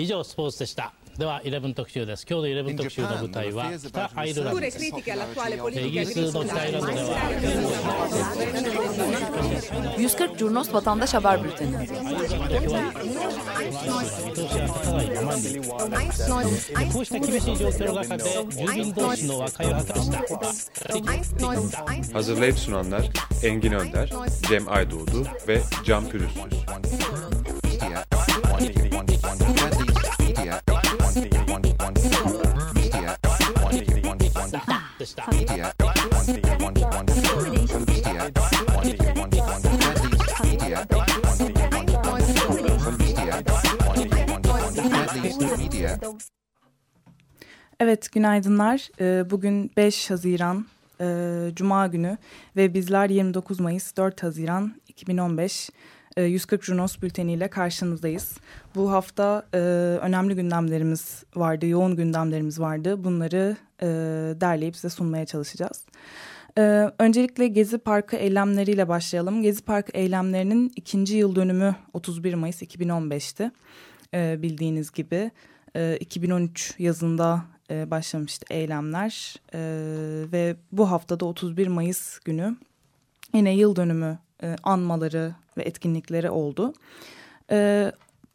以上スポーツでしたでは11特集です今日の11特集の舞台は北アイルランドですイギリスの北アイルランドでは140 Curnos Vatandaş Haber Bülteni こうした厳しい状況の中で住民同士の和解を図りました Hazırlayıp sunanlar Engin Önder, Cem Aydoğdu ve Can Pürüzsüz. Evet, günaydınlar. Ee, Bugün 5 Haziran e, Cuma günü ve bizler 29 Mayıs 4 Haziran 2015 e, 140 Junos bülteniyle karşınızdayız. Bu hafta e, önemli gündemlerimiz vardı, yoğun gündemlerimiz vardı. Bunları e, derleyip size sunmaya çalışacağız. Ee, öncelikle Gezi Parkı eylemleriyle başlayalım. Gezi Parkı eylemlerinin ikinci yıl dönümü 31 Mayıs 2015'ti. Ee, bildiğiniz gibi e, 2013 yazında e, başlamıştı eylemler e, ve bu haftada 31 Mayıs günü yine yıl dönümü e, anmaları ve etkinlikleri oldu. E,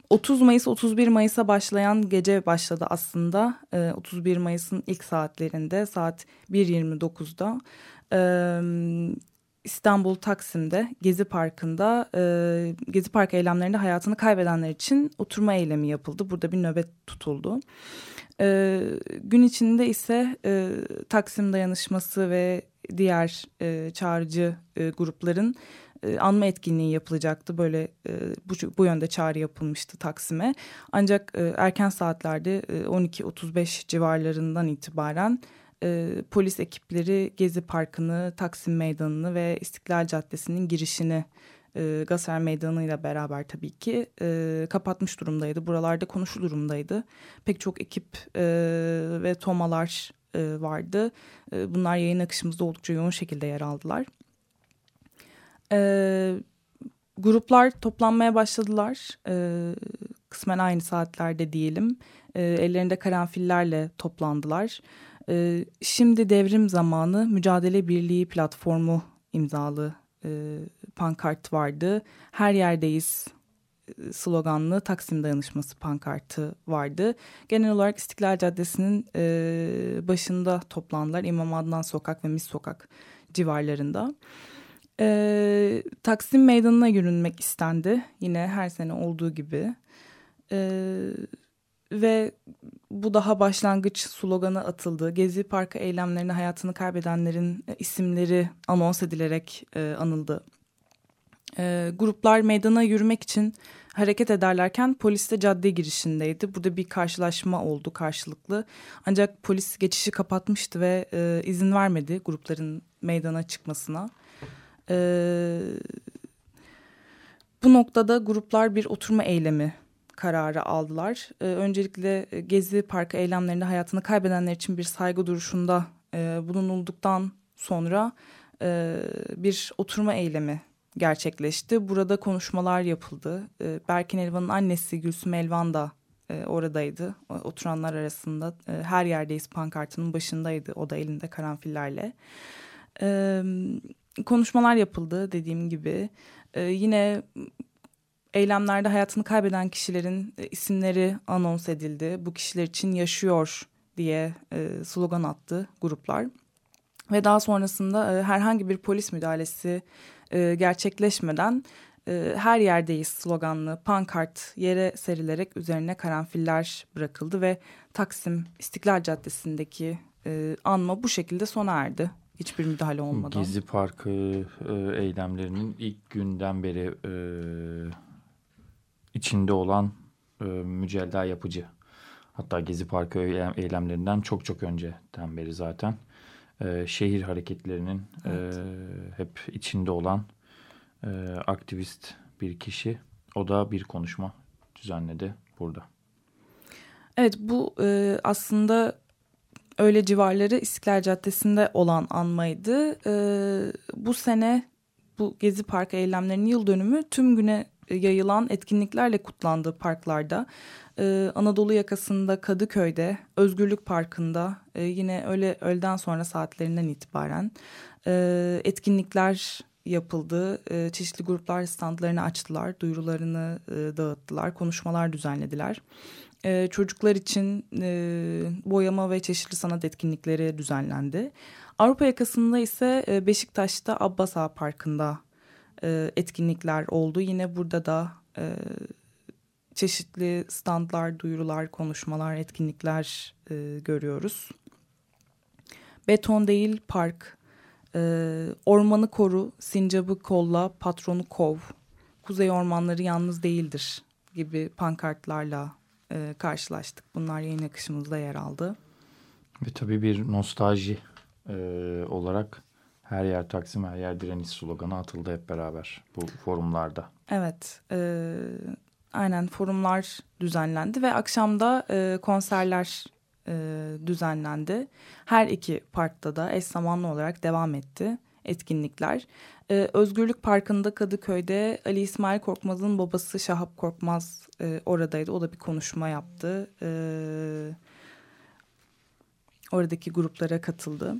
30 Mayıs 31 Mayıs'a başlayan gece başladı aslında. E, 31 Mayıs'ın ilk saatlerinde saat 1.29'da e, İstanbul Taksim'de Gezi Parkı'nda e, Gezi Parkı eylemlerinde hayatını kaybedenler için oturma eylemi yapıldı. Burada bir nöbet tutuldu. E, gün içinde ise e, Taksim Dayanışması ve diğer e, çağrıcı e, grupların e, anma etkinliği yapılacaktı. Böyle e, bu, bu yönde çağrı yapılmıştı Taksim'e. Ancak e, erken saatlerde e, 12.35 civarlarından itibaren polis ekipleri Gezi Parkı'nı, Taksim Meydanı'nı ve İstiklal Caddesi'nin girişini e, Gasser Meydanı ile beraber tabii ki e, kapatmış durumdaydı. Buralarda konuşu durumdaydı. Pek çok ekip e, ve tomalar e, vardı. E, bunlar yayın akışımızda oldukça yoğun şekilde yer aldılar. E, gruplar toplanmaya başladılar. E, kısmen aynı saatlerde diyelim. E, ellerinde karanfillerle toplandılar. E, şimdi devrim zamanı mücadele birliği platformu imzalı e, pankart vardı. Her yerdeyiz sloganlı Taksim Dayanışması pankartı vardı. Genel olarak İstiklal Caddesi'nin e, başında toplandılar. İmam Adnan Sokak ve Mis Sokak civarlarında. E, Taksim Meydanı'na yürünmek istendi. Yine her sene olduğu gibi. E, ve bu daha başlangıç sloganı atıldı. Gezi Parkı eylemlerinde hayatını kaybedenlerin isimleri anons edilerek e, anıldı. E, gruplar meydana yürümek için hareket ederlerken polis de cadde girişindeydi. Burada bir karşılaşma oldu karşılıklı. Ancak polis geçişi kapatmıştı ve e, izin vermedi grupların meydana çıkmasına. E, bu noktada gruplar bir oturma eylemi kararı aldılar. E, öncelikle Gezi Parkı eylemlerinde hayatını kaybedenler için bir saygı duruşunda e, bulunulduktan sonra e, bir oturma eylemi gerçekleşti. Burada konuşmalar yapıldı. E, Berkin Elvan'ın annesi Gülsüm Elvan da e, oradaydı. Oturanlar arasında e, her yerdeyiz pankartının başındaydı. O da elinde karanfillerle. E, konuşmalar yapıldı dediğim gibi. E, yine eylemlerde hayatını kaybeden kişilerin e, isimleri anons edildi. Bu kişiler için yaşıyor diye e, slogan attı gruplar. Ve daha sonrasında e, herhangi bir polis müdahalesi e, gerçekleşmeden e, her yerdeyiz sloganlı pankart yere serilerek üzerine karanfiller bırakıldı ve Taksim İstiklal Caddesi'ndeki e, anma bu şekilde sona erdi. Hiçbir müdahale olmadan. Gezi Parkı e, eylemlerinin ilk günden beri e, içinde olan e, mücella yapıcı. Hatta Gezi Parkı eylemlerinden çok çok önceden beri zaten e, şehir hareketlerinin e, evet. e, hep içinde olan e, aktivist bir kişi. O da bir konuşma düzenledi burada. Evet bu e, aslında öyle civarları İstiklal Caddesi'nde olan anmaydı. E, bu sene bu Gezi Parkı eylemlerinin yıl dönümü tüm güne yayılan etkinliklerle kutlandı parklarda. Ee, Anadolu yakasında Kadıköy'de, Özgürlük Parkı'nda e, yine öyle öğleden sonra saatlerinden itibaren e, etkinlikler yapıldı. E, çeşitli gruplar standlarını açtılar, duyurularını e, dağıttılar, konuşmalar düzenlediler. E, çocuklar için e, boyama ve çeşitli sanat etkinlikleri düzenlendi. Avrupa yakasında ise e, Beşiktaş'ta Abbas Ağa Parkı'nda e, etkinlikler oldu. Yine burada da çeşitli standlar, duyurular, konuşmalar, etkinlikler görüyoruz. Beton değil park, ormanı koru, sincabı kolla, patronu kov, kuzey ormanları yalnız değildir gibi pankartlarla e, karşılaştık. Bunlar yayın akışımızda yer aldı. Ve tabii bir nostalji e, olarak her yer Taksim, her yer direniş sloganı atıldı hep beraber bu forumlarda. Evet, e, aynen forumlar düzenlendi ve akşamda e, konserler e, düzenlendi. Her iki parkta da eş zamanlı olarak devam etti etkinlikler. Ee, Özgürlük Parkı'nda Kadıköy'de Ali İsmail Korkmaz'ın babası Şahap Korkmaz e, oradaydı. O da bir konuşma yaptı. Ee, oradaki gruplara katıldı.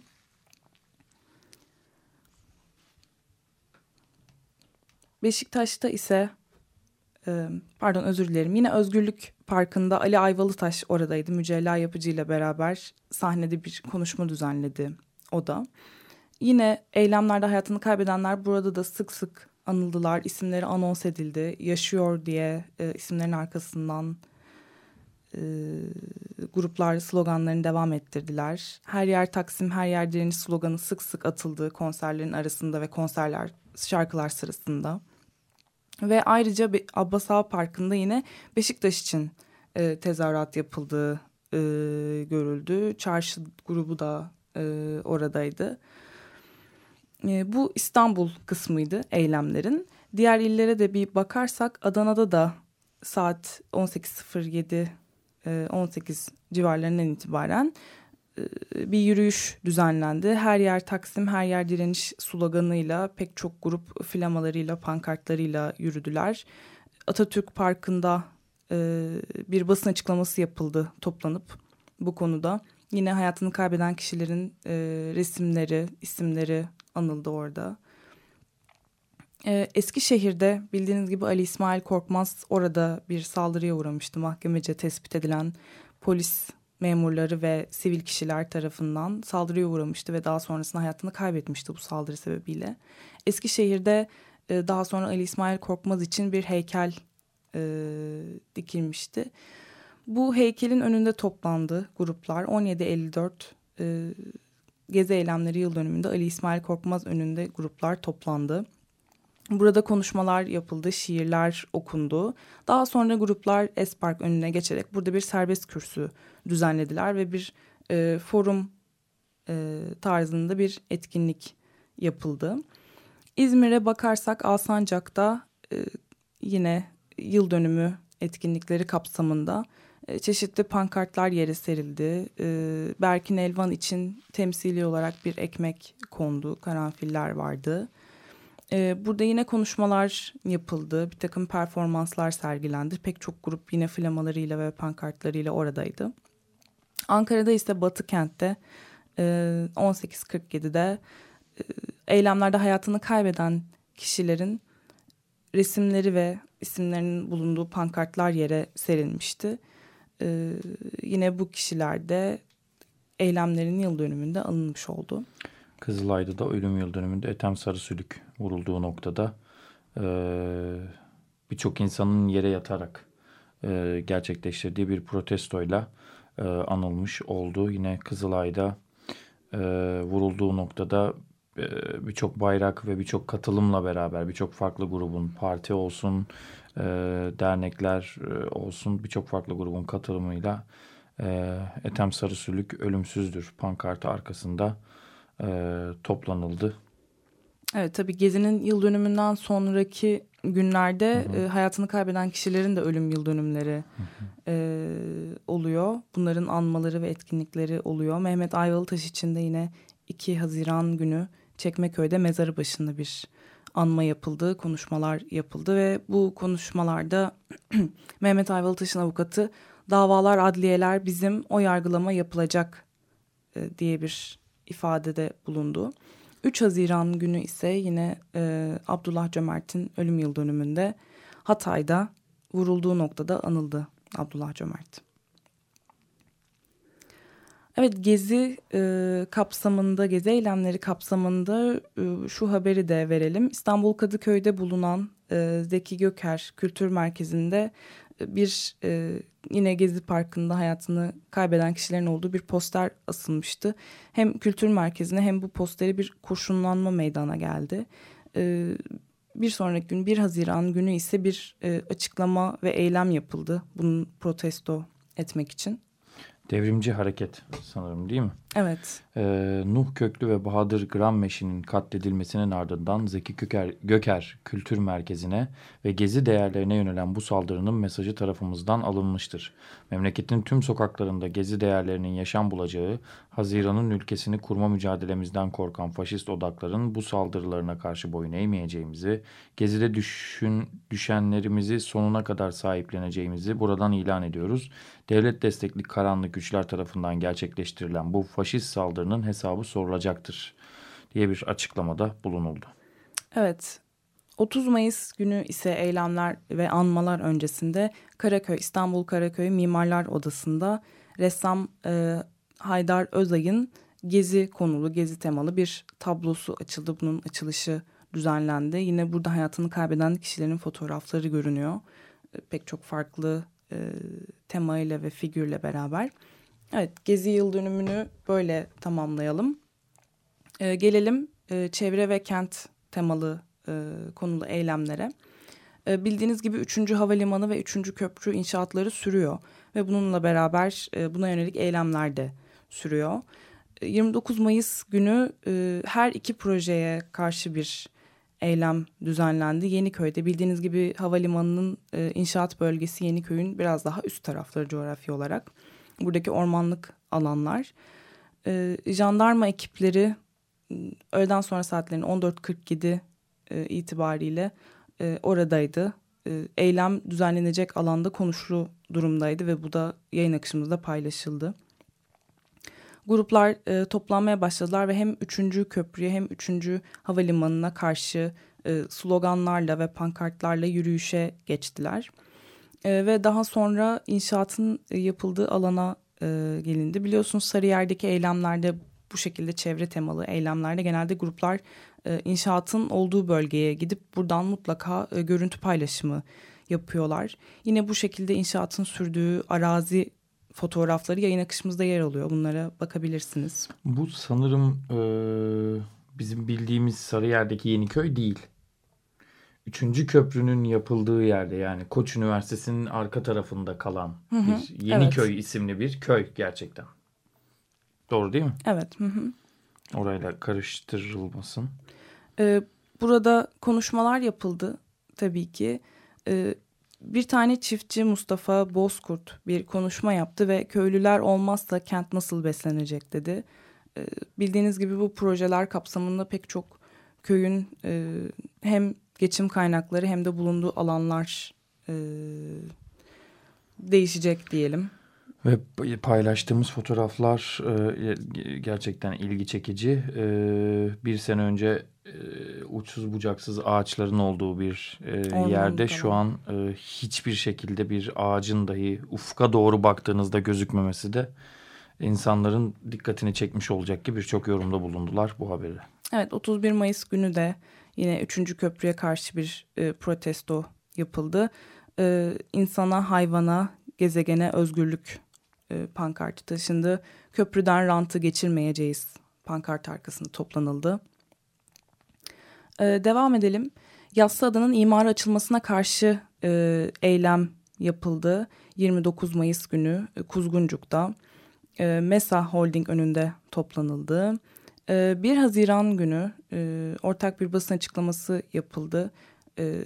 Beşiktaş'ta ise e, pardon özür dilerim yine Özgürlük Parkı'nda Ali Ayvalıtaş oradaydı. Mücella Yapıcı ile beraber sahnede bir konuşma düzenledi o da. Yine eylemlerde hayatını kaybedenler burada da sık sık anıldılar. İsimleri anons edildi. Yaşıyor diye e, isimlerin arkasından e, gruplar sloganlarını devam ettirdiler. Her yer Taksim, her yer direniş sloganı sık sık atıldı konserlerin arasında ve konserler, şarkılar sırasında. Ve ayrıca Abbas Ağa Parkı'nda yine Beşiktaş için e, tezahürat yapıldığı e, görüldü. Çarşı grubu da e, oradaydı. E, bu İstanbul kısmıydı eylemlerin. Diğer illere de bir bakarsak Adana'da da saat 18.07 e, 18 civarlarından itibaren e, bir yürüyüş düzenlendi. Her yer Taksim, her yer direniş sloganıyla pek çok grup flamalarıyla, pankartlarıyla yürüdüler. Atatürk Parkı'nda e, bir basın açıklaması yapıldı toplanıp bu konuda. Yine hayatını kaybeden kişilerin e, resimleri, isimleri anıldı orada. Ee, Eskişehir'de bildiğiniz gibi Ali İsmail Korkmaz orada bir saldırıya uğramıştı. Mahkemece tespit edilen polis memurları ve sivil kişiler tarafından saldırıya uğramıştı ve daha sonrasında hayatını kaybetmişti bu saldırı sebebiyle. Eskişehir'de e, daha sonra Ali İsmail Korkmaz için bir heykel e, dikilmişti. Bu heykelin önünde toplandı gruplar 17.54 e, Gezi Eylemleri yıl dönümünde Ali İsmail Korkmaz önünde gruplar toplandı. Burada konuşmalar yapıldı, şiirler okundu. Daha sonra gruplar Espark önüne geçerek burada bir serbest kürsü düzenlediler ve bir e, forum e, tarzında bir etkinlik yapıldı. İzmir'e bakarsak Alsancak'ta e, yine yıl dönümü etkinlikleri kapsamında çeşitli pankartlar yere serildi. E, Berkin Elvan için temsili olarak bir ekmek kondu, karanfiller vardı. E, burada yine konuşmalar yapıldı, bir takım performanslar sergilendi. Pek çok grup yine flamalarıyla ve pankartlarıyla oradaydı. Ankara'da ise Batı kentte 18.47'de eylemlerde hayatını kaybeden kişilerin resimleri ve isimlerinin bulunduğu pankartlar yere serilmişti e, yine bu kişilerde eylemlerin yıl dönümünde alınmış oldu. Kızılay'da da ölüm yıl dönümünde Ethem Sarısülük vurulduğu noktada e, birçok insanın yere yatarak e, gerçekleştirdiği bir protestoyla e, anılmış oldu. Yine Kızılay'da e, vurulduğu noktada e, birçok bayrak ve birçok katılımla beraber birçok farklı grubun parti olsun, e, dernekler e, olsun birçok farklı grubun katılımıyla e, Ethem Sarısülük ölümsüzdür pankartı arkasında e, toplanıldı. Evet tabii Gezi'nin yıl dönümünden sonraki günlerde hı hı. E, hayatını kaybeden kişilerin de ölüm yıl dönümleri hı hı. E, oluyor. Bunların anmaları ve etkinlikleri oluyor. Mehmet Ayvalıtaş için de yine 2 Haziran günü Çekmeköy'de mezarı başında bir anma yapıldı, konuşmalar yapıldı ve bu konuşmalarda Mehmet Ayvalıtaş'ın avukatı davalar, adliyeler bizim o yargılama yapılacak e, diye bir ifadede bulundu. 3 Haziran günü ise yine e, Abdullah Cömert'in ölüm yıl dönümünde Hatay'da vurulduğu noktada anıldı Abdullah Cömert. Evet Gezi e, kapsamında, Gezi eylemleri kapsamında e, şu haberi de verelim. İstanbul Kadıköy'de bulunan e, Zeki Göker Kültür Merkezi'nde e, bir e, yine Gezi Parkı'nda hayatını kaybeden kişilerin olduğu bir poster asılmıştı. Hem kültür merkezine hem bu posteri bir kurşunlanma meydana geldi. E, bir sonraki gün 1 Haziran günü ise bir e, açıklama ve eylem yapıldı bunun protesto etmek için. Devrimci hareket sanırım değil mi? Evet. Ee, Nuh Köklü ve Bahadır Grammeşi'nin katledilmesinin ardından Zeki Göker, Göker Kültür Merkezi'ne ve gezi değerlerine yönelen bu saldırının mesajı tarafımızdan alınmıştır. Memleketin tüm sokaklarında gezi değerlerinin yaşam bulacağı, Haziran'ın ülkesini kurma mücadelemizden korkan faşist odakların bu saldırılarına karşı boyun eğmeyeceğimizi, gezide düşün, düşenlerimizi sonuna kadar sahipleneceğimizi buradan ilan ediyoruz. Devlet destekli karanlık güçler tarafından gerçekleştirilen bu faşist saldırının hesabı sorulacaktır diye bir açıklamada bulunuldu. Evet 30 Mayıs günü ise eylemler ve anmalar öncesinde Karaköy, İstanbul Karaköy Mimarlar Odası'nda ressam e, Haydar Özay'ın gezi konulu, gezi temalı bir tablosu açıldı. Bunun açılışı düzenlendi. Yine burada hayatını kaybeden kişilerin fotoğrafları görünüyor. E, pek çok farklı e, temayla ve figürle beraber. Evet, Gezi Yıl Dönümünü böyle tamamlayalım. E, gelelim e, çevre ve kent temalı e, konulu eylemlere. E, bildiğiniz gibi 3. Havalimanı ve 3. Köprü inşaatları sürüyor. Ve bununla beraber e, buna yönelik eylemler de sürüyor. E, 29 Mayıs günü e, her iki projeye karşı bir eylem düzenlendi. Yeniköy'de bildiğiniz gibi havalimanının e, inşaat bölgesi Yeniköy'ün biraz daha üst tarafları coğrafi olarak. Buradaki ormanlık alanlar. E, jandarma ekipleri öğleden sonra saatlerin 14.47 e, itibariyle e, oradaydı. E, eylem düzenlenecek alanda konuşulu durumdaydı ve bu da yayın akışımızda paylaşıldı. Gruplar e, toplanmaya başladılar ve hem 3. köprüye hem 3. havalimanına karşı e, sloganlarla ve pankartlarla yürüyüşe geçtiler. E, ve daha sonra inşaatın e, yapıldığı alana e, gelindi. Biliyorsunuz Sarıyer'deki eylemlerde bu şekilde çevre temalı eylemlerde genelde gruplar e, inşaatın olduğu bölgeye gidip buradan mutlaka e, görüntü paylaşımı yapıyorlar. Yine bu şekilde inşaatın sürdüğü arazi fotoğrafları yayın akışımızda yer alıyor. Bunlara bakabilirsiniz. Bu sanırım e, bizim bildiğimiz Sarıyer'deki Yeniköy değil. Üçüncü köprünün yapıldığı yerde yani Koç Üniversitesi'nin arka tarafında kalan hı hı, bir Yeniköy evet. isimli bir köy gerçekten. Doğru değil mi? Evet. Hı hı. Orayla karıştırılmasın. Ee, burada konuşmalar yapıldı tabii ki. Ee, bir tane çiftçi Mustafa Bozkurt bir konuşma yaptı ve köylüler olmazsa kent nasıl beslenecek dedi. Ee, bildiğiniz gibi bu projeler kapsamında pek çok köyün e, hem geçim kaynakları hem de bulunduğu alanlar e, değişecek diyelim. Ve paylaştığımız fotoğraflar e, gerçekten ilgi çekici. E, bir sene önce e, uçsuz bucaksız ağaçların olduğu bir e, yerde şu an e, hiçbir şekilde bir ağacın dahi ufka doğru baktığınızda gözükmemesi de insanların dikkatini çekmiş olacak ki birçok yorumda bulundular bu haberi. Evet 31 Mayıs günü de yine 3. köprüye karşı bir e, protesto yapıldı. E, insana, hayvana, gezegene özgürlük e, pankartı taşındı. Köprüden rantı geçirmeyeceğiz pankart arkasında toplanıldı. E, devam edelim. Yassı Adanın imara açılmasına karşı e, eylem yapıldı. 29 Mayıs günü e, Kuzguncuk'ta e, Mesa Holding önünde toplanıldı. E, 1 Haziran günü e, ortak bir basın açıklaması yapıldı. E,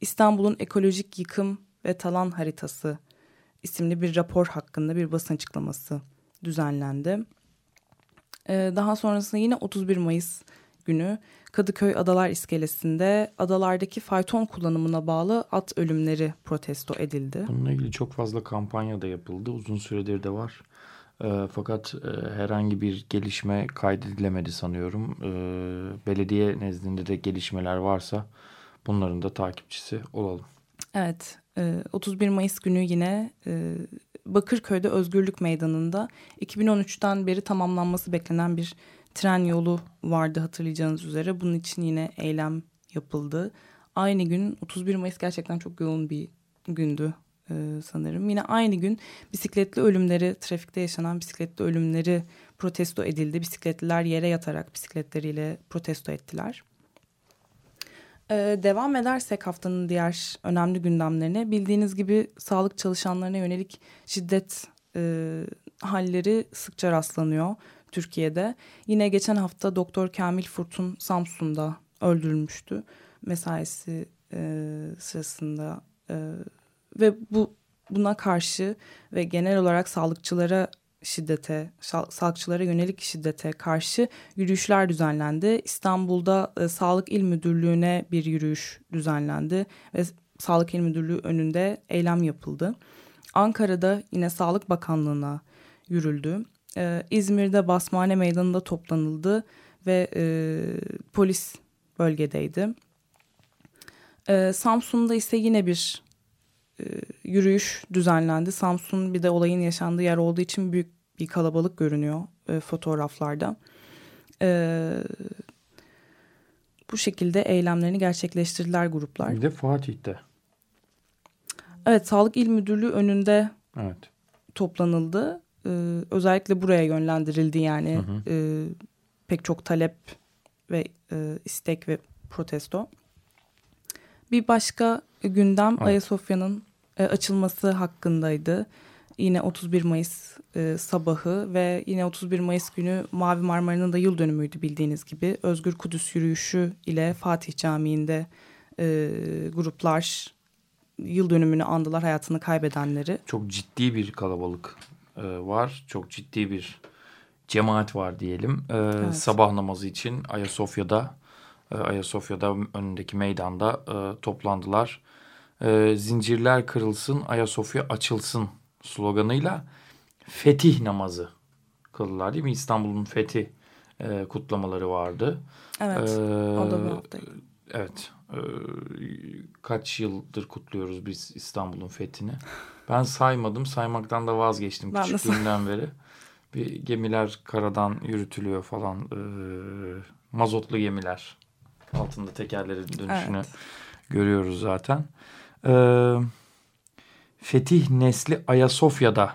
İstanbul'un ekolojik yıkım ve talan haritası isimli bir rapor hakkında bir basın açıklaması düzenlendi. Ee, daha sonrasında yine 31 Mayıs günü Kadıköy Adalar İskelesi'nde adalardaki fayton kullanımına bağlı at ölümleri protesto edildi. Bununla ilgili çok fazla kampanya da yapıldı. Uzun süredir de var. E, fakat e, herhangi bir gelişme kaydedilemedi sanıyorum. E, belediye nezdinde de gelişmeler varsa bunların da takipçisi olalım. Evet, e, 31 Mayıs günü yine e, Bakırköy'de Özgürlük Meydanı'nda 2013'ten beri tamamlanması beklenen bir tren yolu vardı hatırlayacağınız üzere. Bunun için yine eylem yapıldı. Aynı gün 31 Mayıs gerçekten çok yoğun bir gündü e, sanırım. Yine aynı gün bisikletli ölümleri, trafikte yaşanan bisikletli ölümleri protesto edildi. Bisikletliler yere yatarak bisikletleriyle protesto ettiler. Ee, devam edersek haftanın diğer önemli gündemlerine bildiğiniz gibi sağlık çalışanlarına yönelik şiddet e, halleri sıkça rastlanıyor Türkiye'de. Yine geçen hafta Doktor Kamil Furtun Samsun'da öldürülmüştü mesaisi e, sırasında e, ve bu buna karşı ve genel olarak sağlıkçılara şiddete, sağlıkçılara yönelik şiddete karşı yürüyüşler düzenlendi. İstanbul'da e, Sağlık İl Müdürlüğü'ne bir yürüyüş düzenlendi ve Sağlık İl Müdürlüğü önünde eylem yapıldı. Ankara'da yine Sağlık Bakanlığı'na yürüldü. Ee, İzmir'de Basmane Meydanı'nda toplanıldı ve e, polis bölgedeydi. Ee, Samsun'da ise yine bir e, yürüyüş düzenlendi. Samsun bir de olayın yaşandığı yer olduğu için büyük bir kalabalık görünüyor e, fotoğraflarda. E, bu şekilde eylemlerini gerçekleştirdiler gruplar. Bir de Fatih'te. Evet, Sağlık İl Müdürlüğü önünde evet. toplanıldı. Ee, özellikle buraya yönlendirildi yani. Hı hı. E, pek çok talep ve e, istek ve protesto. Bir başka gündem evet. Ayasofya'nın e, açılması hakkındaydı. Yine 31 Mayıs e, sabahı ve yine 31 Mayıs günü Mavi Marmara'nın da yıl dönümüydü bildiğiniz gibi. Özgür Kudüs yürüyüşü ile Fatih Camii'nde e, gruplar yıl dönümünü andılar hayatını kaybedenleri. Çok ciddi bir kalabalık e, var. Çok ciddi bir cemaat var diyelim. E, evet. Sabah namazı için Ayasofya'da Ayasofya'da önündeki meydanda e, toplandılar. E, zincirler kırılsın, Ayasofya açılsın sloganıyla fetih namazı kıldılar değil mi? İstanbul'un fethi e, kutlamaları vardı. Evet, ee, o da bu hafta. Evet, e, kaç yıldır kutluyoruz biz İstanbul'un fethini. Ben saymadım, saymaktan da vazgeçtim ben küçüklüğümden beri. Bir gemiler karadan yürütülüyor falan, e, mazotlu gemiler altında tekerlerin dönüşünü evet. görüyoruz zaten. Evet Fetih Nesli Ayasofya'da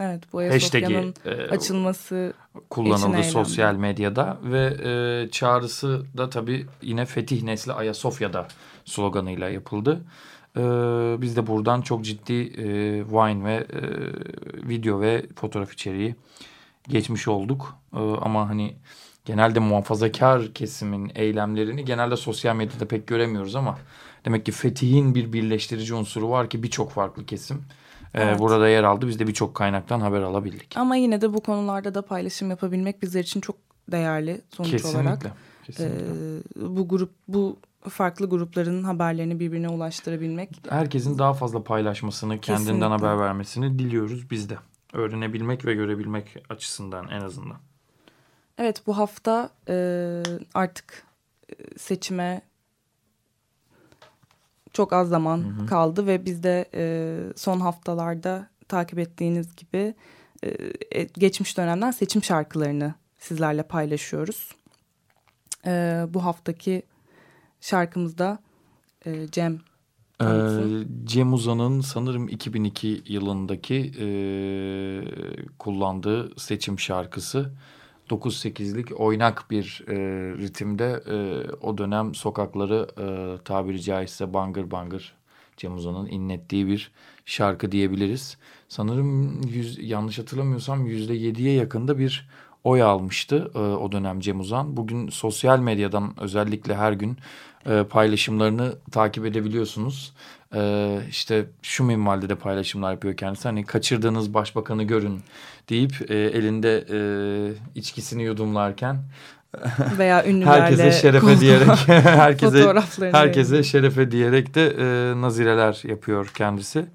Evet bu Ayasofya'nın e, açılması kullanıldı sosyal medyada ve e, çağrısı da tabii yine Fetih Nesli Ayasofya'da sloganıyla yapıldı. E, biz de buradan çok ciddi e, wine ve e, video ve fotoğraf içeriği geçmiş olduk. E, ama hani genelde muhafazakar kesimin eylemlerini genelde sosyal medyada pek göremiyoruz ama Demek ki fetihin bir birleştirici unsuru var ki birçok farklı kesim e, evet. burada yer aldı. Biz de birçok kaynaktan haber alabildik. Ama yine de bu konularda da paylaşım yapabilmek bizler için çok değerli sonuç kesinlikle, olarak. Kesinlikle. Ee, bu grup bu farklı grupların haberlerini birbirine ulaştırabilmek. Herkesin daha fazla paylaşmasını, kesinlikle. kendinden haber vermesini diliyoruz biz de. Öğrenebilmek ve görebilmek açısından en azından. Evet bu hafta e, artık seçime çok az zaman hı hı. kaldı ve biz de e, son haftalarda takip ettiğiniz gibi e, e, geçmiş dönemden seçim şarkılarını sizlerle paylaşıyoruz. E, bu haftaki şarkımızda e, Cem ee, Cem Uzan'ın sanırım 2002 yılındaki e, kullandığı seçim şarkısı 9-8'lik oynak bir e, ritimde e, o dönem sokakları e, tabiri caizse bangır bangır Cem Uzan'ın inlettiği bir şarkı diyebiliriz. Sanırım yüz, yanlış hatırlamıyorsam yüzde yediye yakında bir oy almıştı e, o dönem Cem Uzan. Bugün sosyal medyadan özellikle her gün e, paylaşımlarını takip edebiliyorsunuz. E, işte şu minvalde de paylaşımlar yapıyor kendisi. Hani kaçırdığınız başbakanı görün deyip e, elinde e, içkisini yudumlarken veya ünlülerle herkese şerefe diyerek herkese herkese şerefe diyerek de e, nazireler yapıyor kendisi.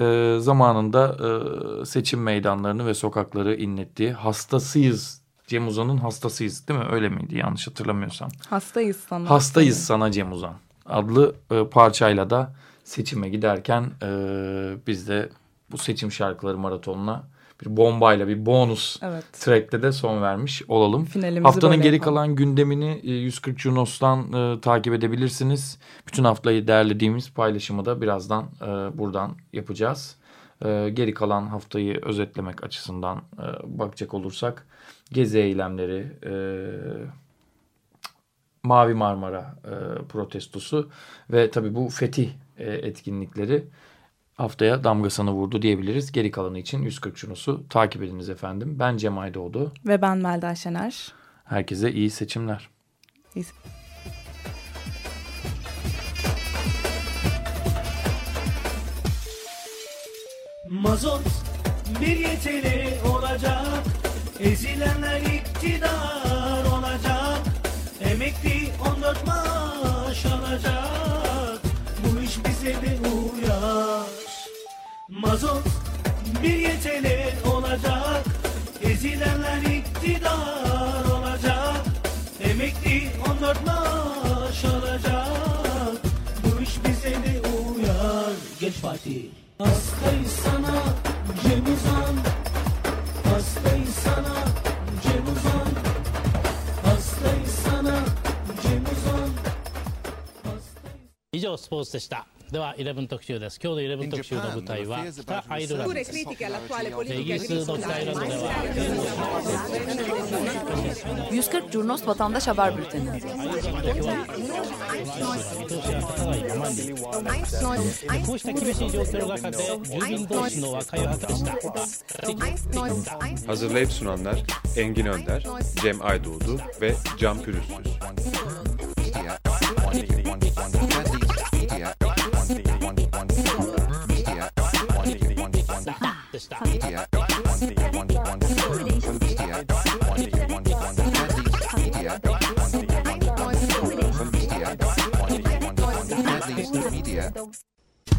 E, zamanında e, seçim meydanlarını ve sokakları inlettiği hastasıyız Cem Uzan'ın hastasıyız değil mi? Öyle miydi yanlış hatırlamıyorsam. Hastayız sana. Hastayız sana Cem Uzan adlı e, parçayla da seçime giderken e, biz de bu seçim şarkıları maratonuna bir bombayla bir bonus evet. track'te de son vermiş olalım. Finalimizi Haftanın geri yapalım. kalan gündemini 140 e, Junos'tan e, takip edebilirsiniz. Bütün haftayı değerlediğimiz paylaşımı da birazdan e, buradan yapacağız. E, geri kalan haftayı özetlemek açısından e, bakacak olursak gezi eylemleri, e, Mavi Marmara e, protestosu ve tabii bu fetih e, etkinlikleri haftaya damgasını vurdu diyebiliriz. Geri kalanı için 140 Junos'u takip ediniz efendim. Ben Cem Aydoğdu. Ve ben Melda Şener. Herkese iyi seçimler. İyi Mazot bir yeteli olacak Ezilenler iktidar olacak Emekli 14 maaş alacak Bu iş bize de uyar Mazot bir yeteli olacak Ezilenler iktidar olacak Emekli 14 maaş alacak Bu iş bize de uyar Geç Fatih Hastayız sana Cem Uzan Hastayız sana Cem Uzan Hastayız sana Cem Uzan 以上スポーツでした では11特集です今日の11特集の舞台は北アイルランドですイギリスの北アイルランドでは140 Curnos Vatandaş Haber Bülteni Hazırlayıp sunanlar Engin Önder, Cem Aydoğdu ve Can Pürüzsüz.